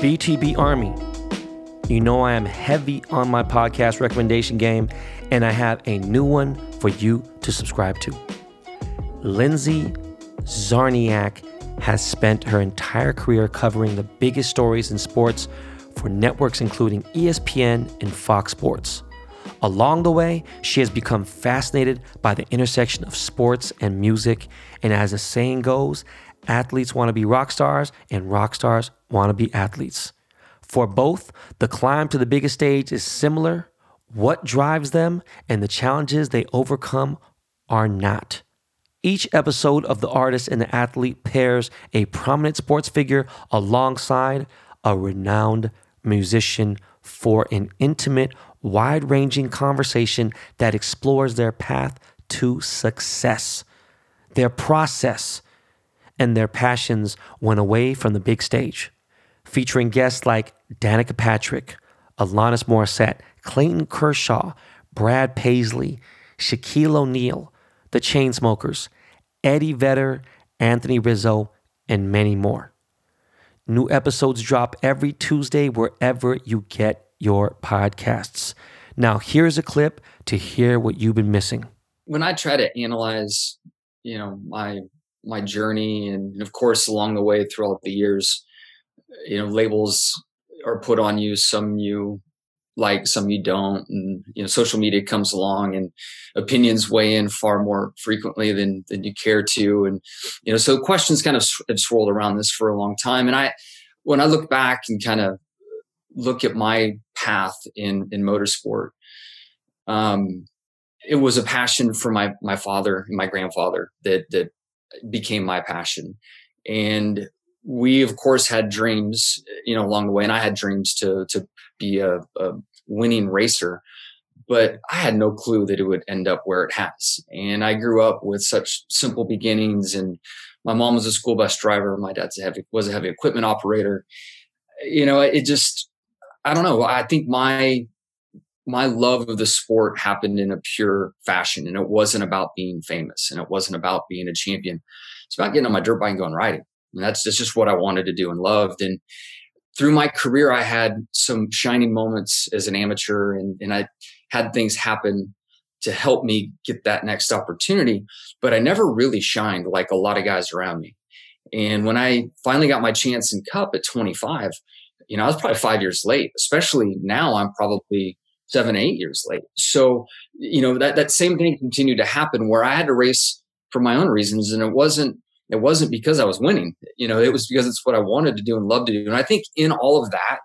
BTB Army. You know I am heavy on my podcast recommendation game, and I have a new one for you to subscribe to. Lindsay Czarniak has spent her entire career covering the biggest stories in sports for networks including ESPN and Fox Sports. Along the way, she has become fascinated by the intersection of sports and music, and as the saying goes, athletes want to be rock stars and rock stars want to be athletes. For both, the climb to the biggest stage is similar. What drives them and the challenges they overcome are not. Each episode of The Artist and the Athlete pairs a prominent sports figure alongside a renowned musician for an intimate, wide ranging conversation that explores their path to success, their process, and their passions went away from the big stage. Featuring guests like Danica Patrick, Alanis Morissette, Clayton Kershaw, Brad Paisley, Shaquille O'Neal, The Chainsmokers, Eddie Vedder, Anthony Rizzo, and many more. New episodes drop every Tuesday wherever you get your podcasts. Now, here's a clip to hear what you've been missing. When I try to analyze, you know, my my journey and of course along the way throughout the years, you know, labels are put on you, some you like, some you don't. And, you know, social media comes along and opinions weigh in far more frequently than, than you care to. And, you know, so questions kind of have swirled around this for a long time. And I, when I look back and kind of look at my path in, in motorsport, um, it was a passion for my, my father and my grandfather that, that became my passion. And we of course had dreams, you know, along the way, and I had dreams to to be a, a winning racer, but I had no clue that it would end up where it has. And I grew up with such simple beginnings, and my mom was a school bus driver, my dad's a heavy was a heavy equipment operator. You know, it just I don't know. I think my my love of the sport happened in a pure fashion and it wasn't about being famous and it wasn't about being a champion. It's about getting on my dirt bike and going riding. And that's, that's just what I wanted to do and loved. And through my career, I had some shining moments as an amateur and, and I had things happen to help me get that next opportunity. But I never really shined like a lot of guys around me. And when I finally got my chance in cup at 25, you know, I was probably five years late, especially now I'm probably seven, eight years late. So, you know, that, that same thing continued to happen where I had to race for my own reasons. And it wasn't it wasn't because I was winning. You know, it was because it's what I wanted to do and loved to do. And I think in all of that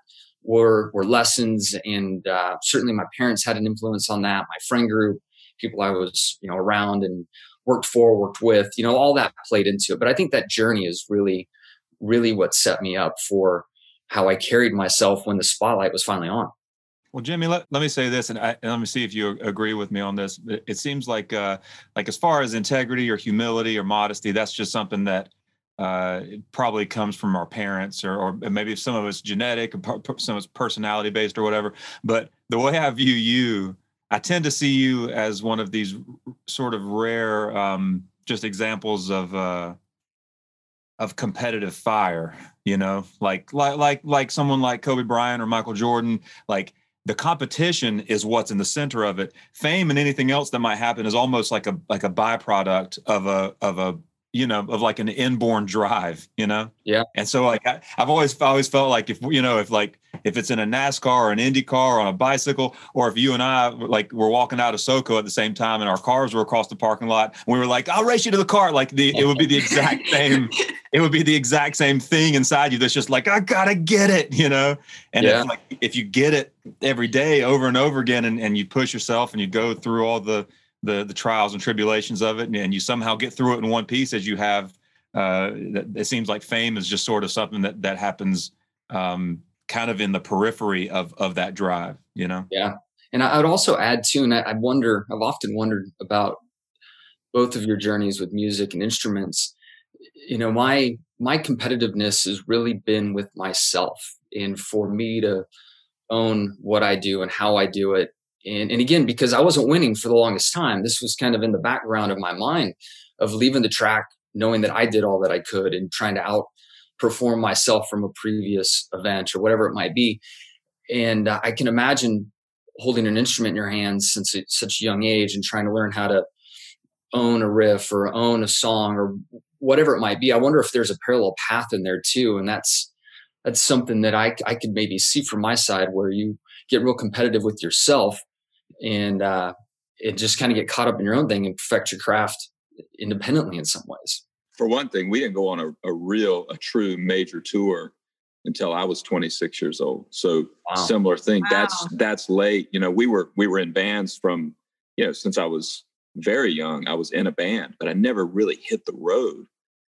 were were lessons, and uh, certainly my parents had an influence on that. My friend group, people I was you know around and worked for, worked with, you know, all that played into it. But I think that journey is really, really what set me up for how I carried myself when the spotlight was finally on. Well, Jimmy, let, let me say this, and, I, and let me see if you agree with me on this. It, seems like, uh, like as far as integrity or humility or modesty, that's just something that uh, probably comes from our parents, or, or maybe some of it's genetic, some of it's personality based, or whatever. But the way I view you, I tend to see you as one of these sort of rare, um, just examples of uh, of competitive fire. You know, like like like like someone like Kobe Bryant or Michael Jordan, like the competition is what's in the center of it. Fame and anything else that might happen is almost like a like a byproduct of a of a you know of like an inborn drive you know yeah and so like I, have always always felt like if you know if like if it's in a nascar or an indy car or on a bicycle or if you and i like we're walking out of soco at the same time and our cars were across the parking lot we were like i'll race you to the car like the it would be the exact same it would be the exact same thing inside you that's just like i gotta get it you know and yeah. if, like if you get it every day over and over again and, and you push yourself and you go through all the the the trials and tribulations of it, and, and you somehow get through it in one piece as you have. Uh, it seems like fame is just sort of something that that happens um, kind of in the periphery of of that drive, you know. Yeah, and I would also add too, and I, I wonder, I've often wondered about both of your journeys with music and instruments. You know, my my competitiveness has really been with myself, and for me to own what I do and how I do it and, and again, because I wasn't winning for the longest time, this was kind of in the background of my mind of leaving the track, knowing that I did all that I could and trying to outperform myself from a previous event or whatever it might be. And uh, I can imagine holding an instrument in your hands since such a young age and trying to learn how to own a riff or own a song or whatever it might be. I wonder if there's a parallel path in there too. And that's, that's something that I, I could maybe see from my side where you get real competitive with yourself and, uh, it just kind of get caught up in your own thing and perfect your craft independently in some ways. For one thing, we didn't go on a, a real, a true major tour until I was 26 years old. So wow. similar thing. Wow. That's that's late. You know, we were we were in bands from, you know, since I was very young. I was in a band, but I never really hit the road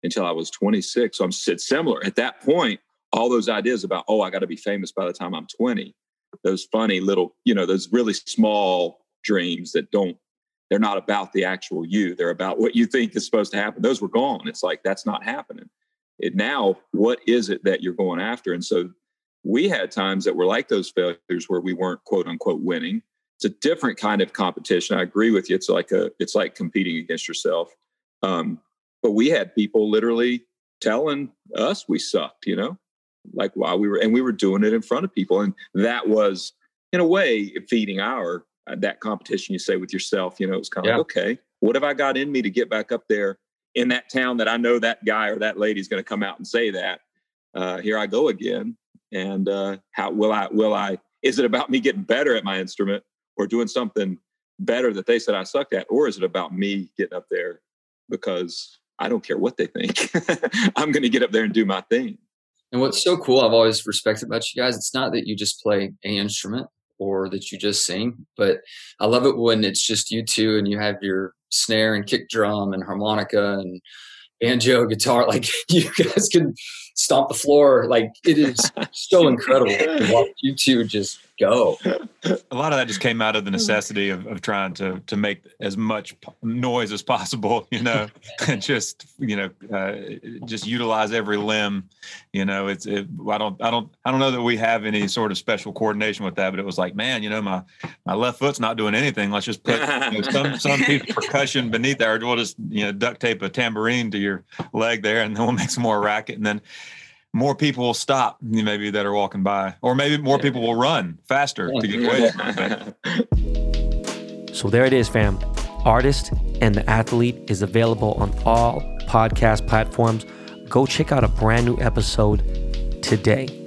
until I was 26. So I'm similar. At that point, all those ideas about, oh, I got to be famous by the time I'm 20, those funny little, you know, those really small dreams that don't, they're not about the actual you. They're about what you think is supposed to happen. Those were gone. It's like, that's not happening. It now, what is it that you're going after? And so we had times that were like those failures where we weren't quote unquote winning. It's a different kind of competition. I agree with you. It's like a, it's like competing against yourself. Um, but we had people literally telling us we sucked, you know, like while we were, and we were doing it in front of people. And that was, in a way, feeding our, uh, that competition you say with yourself, you know, it's kind of yeah. like, okay, what have I got in me to get back up there in that town that I know that guy or that lady is going to come out and say that? Uh, here I go again. And uh, how will I, will I, is it about me getting better at my instrument or doing something better that they said I sucked at? Or is it about me getting up there because I don't care what they think. I'm going to get up there and do my thing. And what's so cool, I've always respected about you guys, it's not that you just play a instrument or that you just sing, but I love it when it's just you two and you have your snare and kick drum and harmonica and banjo, guitar. Like you guys can stomp the floor. Like it is so incredible to watch you two just go. A lot of that just came out of the necessity of, of trying to to make as much noise as possible, you know, and just you know, uh, just utilize every limb. You know, it's it, I don't I don't I don't know that we have any sort of special coordination with that, but it was like, man, you know, my my left foot's not doing anything. Let's just put you know, some some piece of percussion beneath there. We'll just you know duct tape a tambourine to your leg there, and then we'll make some more racket, and then more people will stop maybe that are walking by or maybe more people will run faster to get away. So there it is fam. Artist and the athlete is available on all podcast platforms. Go check out a brand new episode today